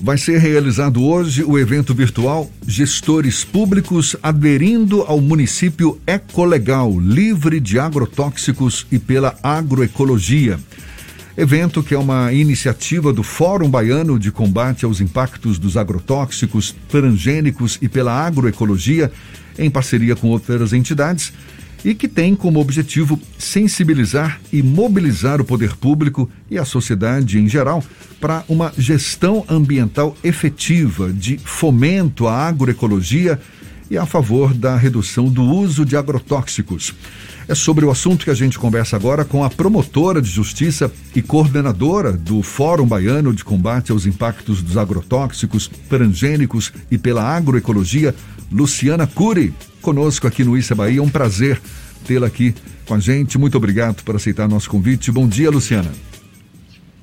Vai ser realizado hoje o evento virtual Gestores Públicos aderindo ao município Ecolegal, livre de agrotóxicos e pela agroecologia. Evento que é uma iniciativa do Fórum Baiano de Combate aos Impactos dos Agrotóxicos, Transgênicos e pela Agroecologia, em parceria com outras entidades e que tem como objetivo sensibilizar e mobilizar o poder público e a sociedade em geral para uma gestão ambiental efetiva de fomento à agroecologia e a favor da redução do uso de agrotóxicos. É sobre o assunto que a gente conversa agora com a promotora de justiça e coordenadora do Fórum Baiano de Combate aos Impactos dos Agrotóxicos, Transgênicos e pela Agroecologia, Luciana Cury conosco aqui no Issa Bahia. É um prazer tê-la aqui com a gente. Muito obrigado por aceitar nosso convite. Bom dia, Luciana.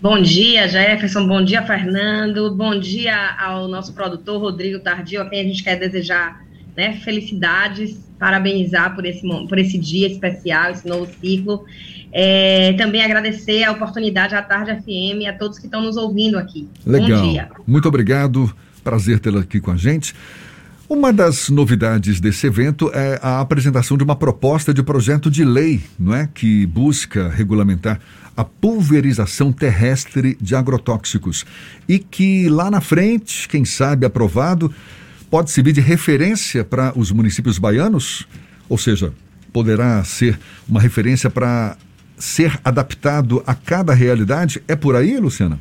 Bom dia, Jefferson. Bom dia, Fernando. Bom dia ao nosso produtor, Rodrigo Tardio, a quem a gente quer desejar né, felicidades, parabenizar por esse, por esse dia especial, esse novo ciclo. É, também agradecer a oportunidade à Tarde FM e a todos que estão nos ouvindo aqui. Legal. Bom dia. Muito obrigado. Prazer tê-la aqui com a gente. Uma das novidades desse evento é a apresentação de uma proposta de projeto de lei, não é, que busca regulamentar a pulverização terrestre de agrotóxicos e que lá na frente, quem sabe aprovado, pode servir de referência para os municípios baianos, ou seja, poderá ser uma referência para ser adaptado a cada realidade. É por aí, Luciana?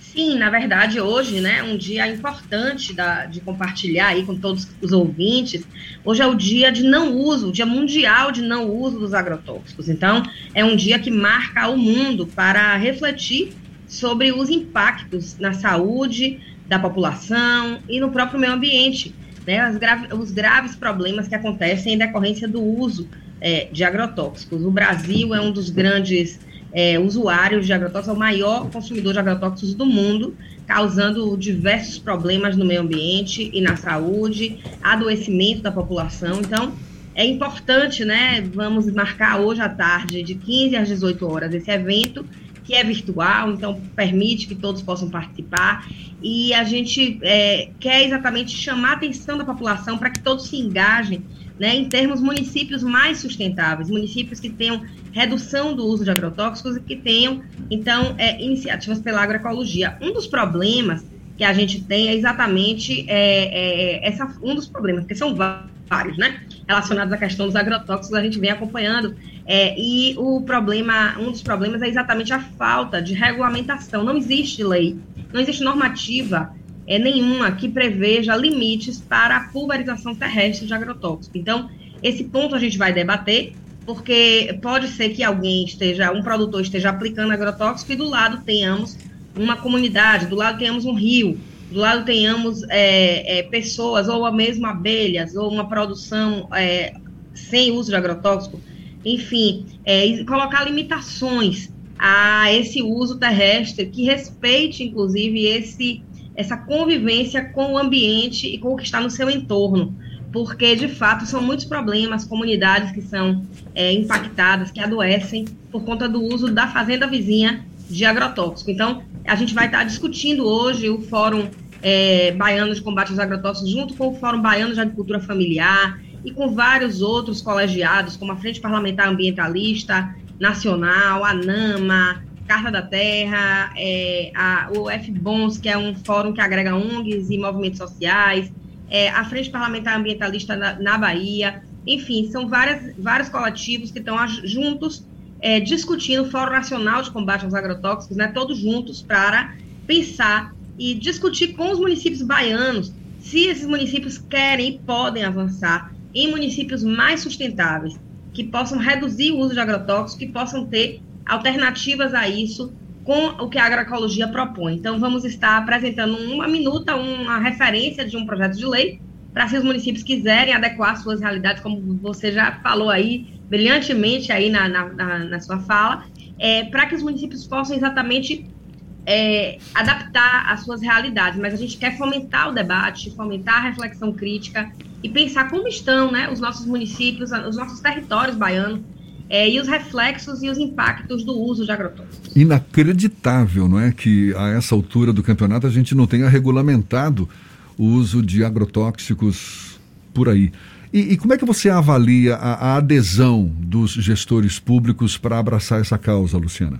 Sim, na verdade, hoje, né, um dia importante da, de compartilhar aí com todos os ouvintes. Hoje é o dia de não uso, o dia mundial de não uso dos agrotóxicos. Então, é um dia que marca o mundo para refletir sobre os impactos na saúde da população e no próprio meio ambiente, né, grave, os graves problemas que acontecem em decorrência do uso é, de agrotóxicos. O Brasil é um dos grandes é, usuários de agrotóxicos, é o maior consumidor de agrotóxicos do mundo, causando diversos problemas no meio ambiente e na saúde, adoecimento da população. Então, é importante, né? Vamos marcar hoje à tarde, de 15 às 18 horas, esse evento, que é virtual, então permite que todos possam participar. E a gente é, quer exatamente chamar a atenção da população para que todos se engajem né, em termos municípios mais sustentáveis, municípios que tenham redução do uso de agrotóxicos e que tenham, então, é, iniciativas pela agroecologia. Um dos problemas que a gente tem é exatamente é, é, essa, um dos problemas, porque são vários, né, relacionados à questão dos agrotóxicos, a gente vem acompanhando, é, e o problema, um dos problemas é exatamente a falta de regulamentação. Não existe lei, não existe normativa é, nenhuma que preveja limites para a pulverização terrestre de agrotóxicos. Então, esse ponto a gente vai debater, porque pode ser que alguém esteja, um produtor esteja aplicando agrotóxico e do lado tenhamos uma comunidade, do lado tenhamos um rio, do lado tenhamos é, é, pessoas, ou mesmo abelhas, ou uma produção é, sem uso de agrotóxico, enfim, é, colocar limitações a esse uso terrestre que respeite, inclusive, esse essa convivência com o ambiente e com o que está no seu entorno, porque de fato são muitos problemas, comunidades que são é, impactadas, que adoecem por conta do uso da fazenda vizinha de agrotóxico. Então, a gente vai estar discutindo hoje o Fórum é, Baiano de Combate aos Agrotóxicos, junto com o Fórum Baiano de Agricultura Familiar e com vários outros colegiados, como a Frente Parlamentar Ambientalista Nacional, a NAMA, Carta da Terra, é, a, o FBONS, que é um fórum que agrega ONGs e movimentos sociais, é, a Frente Parlamentar Ambientalista na, na, Bahia, enfim, são várias, vários coletivos que estão juntos é, discutindo o Fórum Nacional de Combate aos Agrotóxicos, né, todos juntos para pensar e discutir com os municípios baianos se esses municípios querem e podem avançar em municípios mais sustentáveis, que possam reduzir o uso de agrotóxicos, que possam ter alternativas a isso com o que a agroecologia propõe. Então, vamos estar apresentando uma minuta, uma referência de um projeto de lei, para se os municípios quiserem adequar suas realidades, como você já falou aí brilhantemente aí na, na, na sua fala, é, para que os municípios possam exatamente é, adaptar as suas realidades. Mas a gente quer fomentar o debate, fomentar a reflexão crítica e pensar como estão né, os nossos municípios, os nossos territórios baianos, é, e os reflexos e os impactos do uso de agrotóxicos. Inacreditável, não é? Que a essa altura do campeonato a gente não tenha regulamentado o uso de agrotóxicos por aí. E, e como é que você avalia a, a adesão dos gestores públicos para abraçar essa causa, Luciana?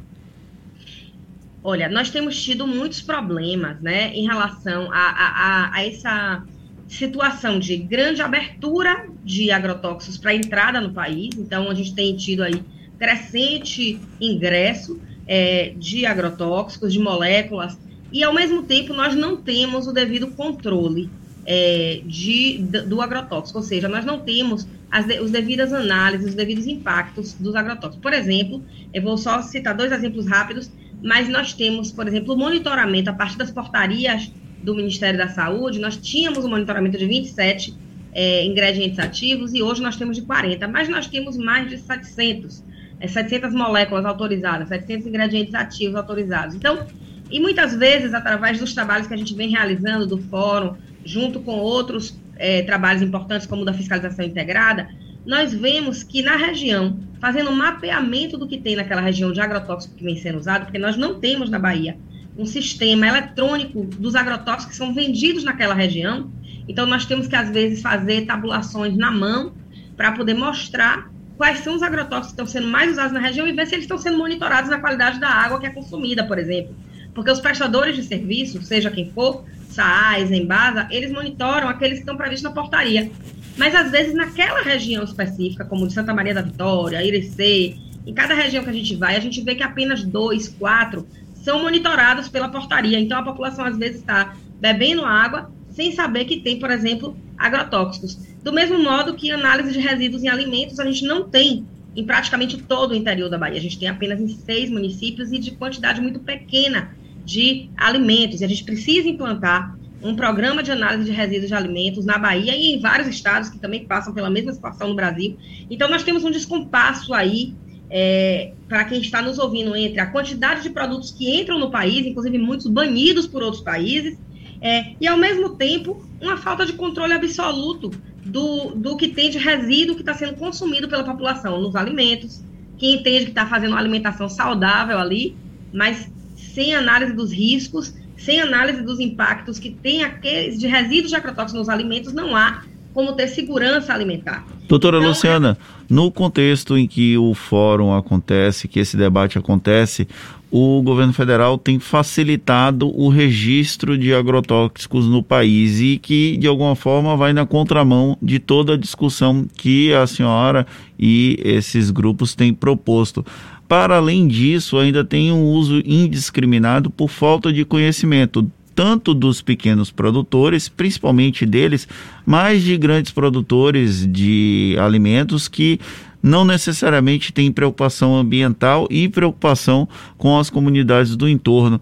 Olha, nós temos tido muitos problemas né, em relação a, a, a essa situação de grande abertura de agrotóxicos para entrada no país. Então, a gente tem tido aí crescente ingresso é, de agrotóxicos, de moléculas, e ao mesmo tempo nós não temos o devido controle é, de, do agrotóxico, ou seja, nós não temos as de, os devidas análises, os devidos impactos dos agrotóxicos. Por exemplo, eu vou só citar dois exemplos rápidos, mas nós temos, por exemplo, o monitoramento a partir das portarias do Ministério da Saúde, nós tínhamos um monitoramento de 27 é, ingredientes ativos e hoje nós temos de 40, mas nós temos mais de 700, é, 700 moléculas autorizadas, 700 ingredientes ativos autorizados. Então, e muitas vezes, através dos trabalhos que a gente vem realizando do fórum, junto com outros é, trabalhos importantes, como o da fiscalização integrada, nós vemos que na região, fazendo um mapeamento do que tem naquela região de agrotóxico que vem sendo usado, porque nós não temos na Bahia um sistema eletrônico dos agrotóxicos que são vendidos naquela região. Então, nós temos que, às vezes, fazer tabulações na mão para poder mostrar quais são os agrotóxicos que estão sendo mais usados na região e ver se eles estão sendo monitorados na qualidade da água que é consumida, por exemplo. Porque os prestadores de serviço, seja quem for, SAAS, Embasa, eles monitoram aqueles que estão previstos na portaria. Mas, às vezes, naquela região específica, como de Santa Maria da Vitória, Irecê, em cada região que a gente vai, a gente vê que apenas dois, quatro são monitorados pela portaria. Então, a população às vezes está bebendo água sem saber que tem, por exemplo, agrotóxicos. Do mesmo modo que análise de resíduos em alimentos a gente não tem em praticamente todo o interior da Bahia. A gente tem apenas em seis municípios e de quantidade muito pequena de alimentos. E a gente precisa implantar um programa de análise de resíduos de alimentos na Bahia e em vários estados que também passam pela mesma situação no Brasil. Então, nós temos um descompasso aí é, para quem está nos ouvindo, entre a quantidade de produtos que entram no país, inclusive muitos banidos por outros países, é, e ao mesmo tempo uma falta de controle absoluto do, do que tem de resíduo que está sendo consumido pela população nos alimentos, que entende que está fazendo uma alimentação saudável ali, mas sem análise dos riscos, sem análise dos impactos que tem aqueles de resíduos de agrotóxicos nos alimentos, não há como ter segurança alimentar. Doutora então, Luciana, é... no contexto em que o fórum acontece, que esse debate acontece, o governo federal tem facilitado o registro de agrotóxicos no país e que, de alguma forma, vai na contramão de toda a discussão que a senhora e esses grupos têm proposto. Para além disso, ainda tem um uso indiscriminado por falta de conhecimento tanto dos pequenos produtores, principalmente deles, mas de grandes produtores de alimentos que não necessariamente têm preocupação ambiental e preocupação com as comunidades do entorno.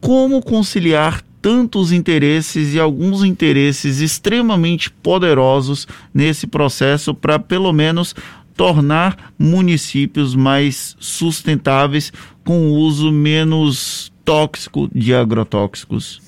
Como conciliar tantos interesses e alguns interesses extremamente poderosos nesse processo para pelo menos tornar municípios mais sustentáveis com uso menos tóxico de agrotóxicos?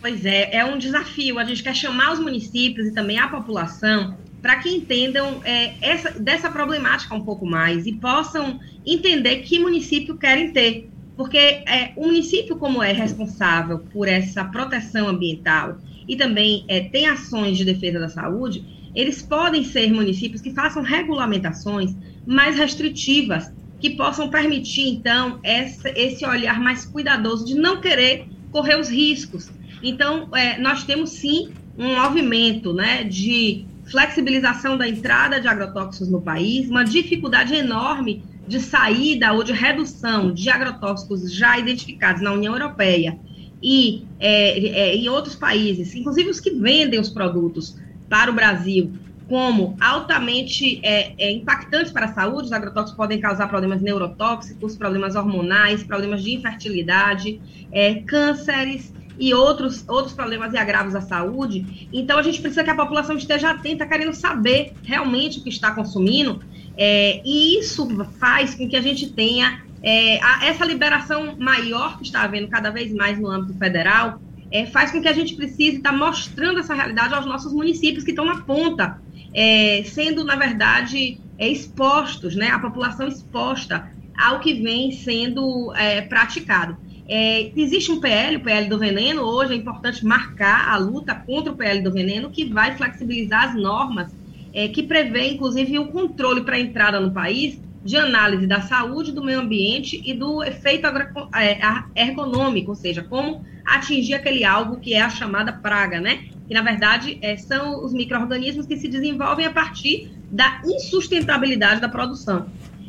Pois é, é um desafio. A gente quer chamar os municípios e também a população para que entendam é, essa, dessa problemática um pouco mais e possam entender que município querem ter. Porque é, o município, como é responsável por essa proteção ambiental e também é, tem ações de defesa da saúde, eles podem ser municípios que façam regulamentações mais restritivas, que possam permitir, então, essa, esse olhar mais cuidadoso de não querer correr os riscos. Então, é, nós temos sim um movimento né, de flexibilização da entrada de agrotóxicos no país, uma dificuldade enorme de saída ou de redução de agrotóxicos já identificados na União Europeia e é, é, em outros países, inclusive os que vendem os produtos para o Brasil, como altamente é, é, impactantes para a saúde, os agrotóxicos podem causar problemas neurotóxicos, problemas hormonais, problemas de infertilidade, é, cânceres e outros, outros problemas e agravos à saúde. Então, a gente precisa que a população esteja atenta, querendo saber realmente o que está consumindo, é, e isso faz com que a gente tenha é, a, essa liberação maior que está havendo cada vez mais no âmbito federal, é, faz com que a gente precise estar mostrando essa realidade aos nossos municípios que estão na ponta, é, sendo, na verdade, é, expostos, né, a população exposta ao que vem sendo é, praticado. É, existe um PL, o PL do veneno, hoje é importante marcar a luta contra o PL do veneno, que vai flexibilizar as normas, é, que prevê, inclusive, o controle para a entrada no país de análise da saúde, do meio ambiente e do efeito é, ergonômico, ou seja, como atingir aquele alvo que é a chamada praga, né? Que, na verdade, é, são os micro-organismos que se desenvolvem a partir da insustentabilidade da produção.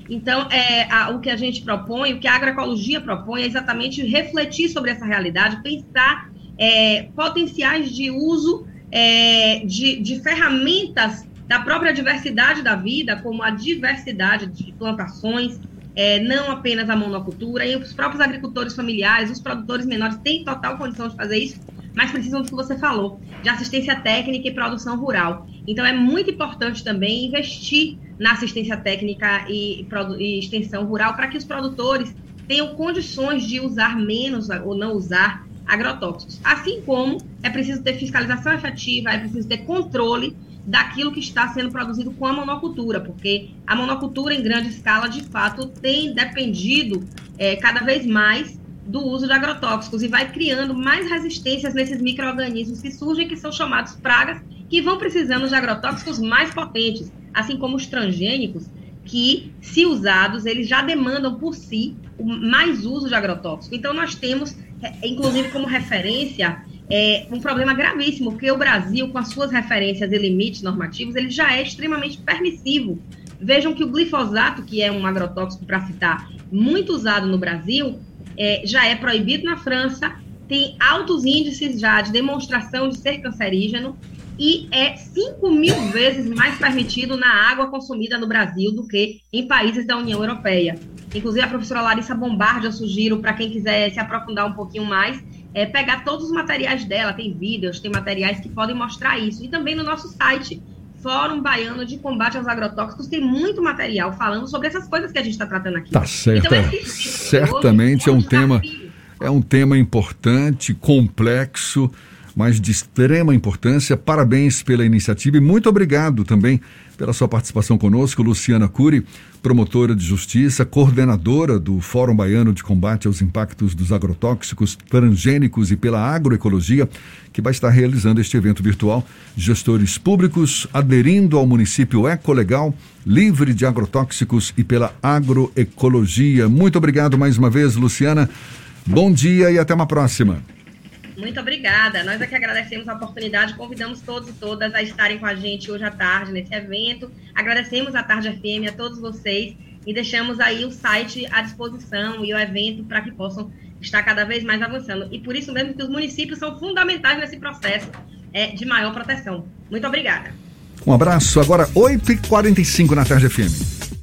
Então, é, a, o que a gente propõe, o que a agroecologia propõe é exatamente refletir sobre essa realidade, pensar é, potenciais de uso é, de, de ferramentas da própria diversidade da vida, como a diversidade de plantações, é, não apenas a monocultura, e os próprios agricultores familiares, os produtores menores têm total condição de fazer isso, mas precisam do que você falou, de assistência técnica e produção rural. Então é muito importante também investir na assistência técnica e, e extensão rural para que os produtores tenham condições de usar menos ou não usar agrotóxicos. Assim como é preciso ter fiscalização efetiva, é preciso ter controle daquilo que está sendo produzido com a monocultura, porque a monocultura em grande escala, de fato, tem dependido é, cada vez mais do uso de agrotóxicos e vai criando mais resistências nesses micro-organismos que surgem, que são chamados pragas, que vão precisando de agrotóxicos mais potentes, assim como os transgênicos, que, se usados, eles já demandam por si mais uso de agrotóxico. Então, nós temos, é, inclusive, como referência, é um problema gravíssimo, porque o Brasil, com as suas referências e limites normativos, ele já é extremamente permissivo. Vejam que o glifosato, que é um agrotóxico, para citar, muito usado no Brasil, é, já é proibido na França, tem altos índices já de demonstração de ser cancerígeno e é 5 mil vezes mais permitido na água consumida no Brasil do que em países da União Europeia. Inclusive, a professora Larissa Bombardi, eu sugiro para quem quiser se aprofundar um pouquinho mais, é, pegar todos os materiais dela, tem vídeos, tem materiais que podem mostrar isso. E também no nosso site, Fórum Baiano de Combate aos Agrotóxicos, tem muito material falando sobre essas coisas que a gente está tratando aqui. Tá certo. Então, é Certamente é um tema é um tema importante, complexo, mas de extrema importância. Parabéns pela iniciativa e muito obrigado também pela sua participação conosco, Luciana Cury, promotora de justiça, coordenadora do Fórum Baiano de Combate aos Impactos dos Agrotóxicos Transgênicos e pela Agroecologia, que vai estar realizando este evento virtual. Gestores públicos aderindo ao município ecolegal, livre de agrotóxicos e pela agroecologia. Muito obrigado mais uma vez, Luciana. Bom dia e até uma próxima. Muito obrigada. Nós é que agradecemos a oportunidade, convidamos todos e todas a estarem com a gente hoje à tarde nesse evento. Agradecemos a Tarde FM a todos vocês e deixamos aí o site à disposição e o evento para que possam estar cada vez mais avançando. E por isso mesmo que os municípios são fundamentais nesse processo é, de maior proteção. Muito obrigada. Um abraço. Agora, 8h45 na Tarde FM.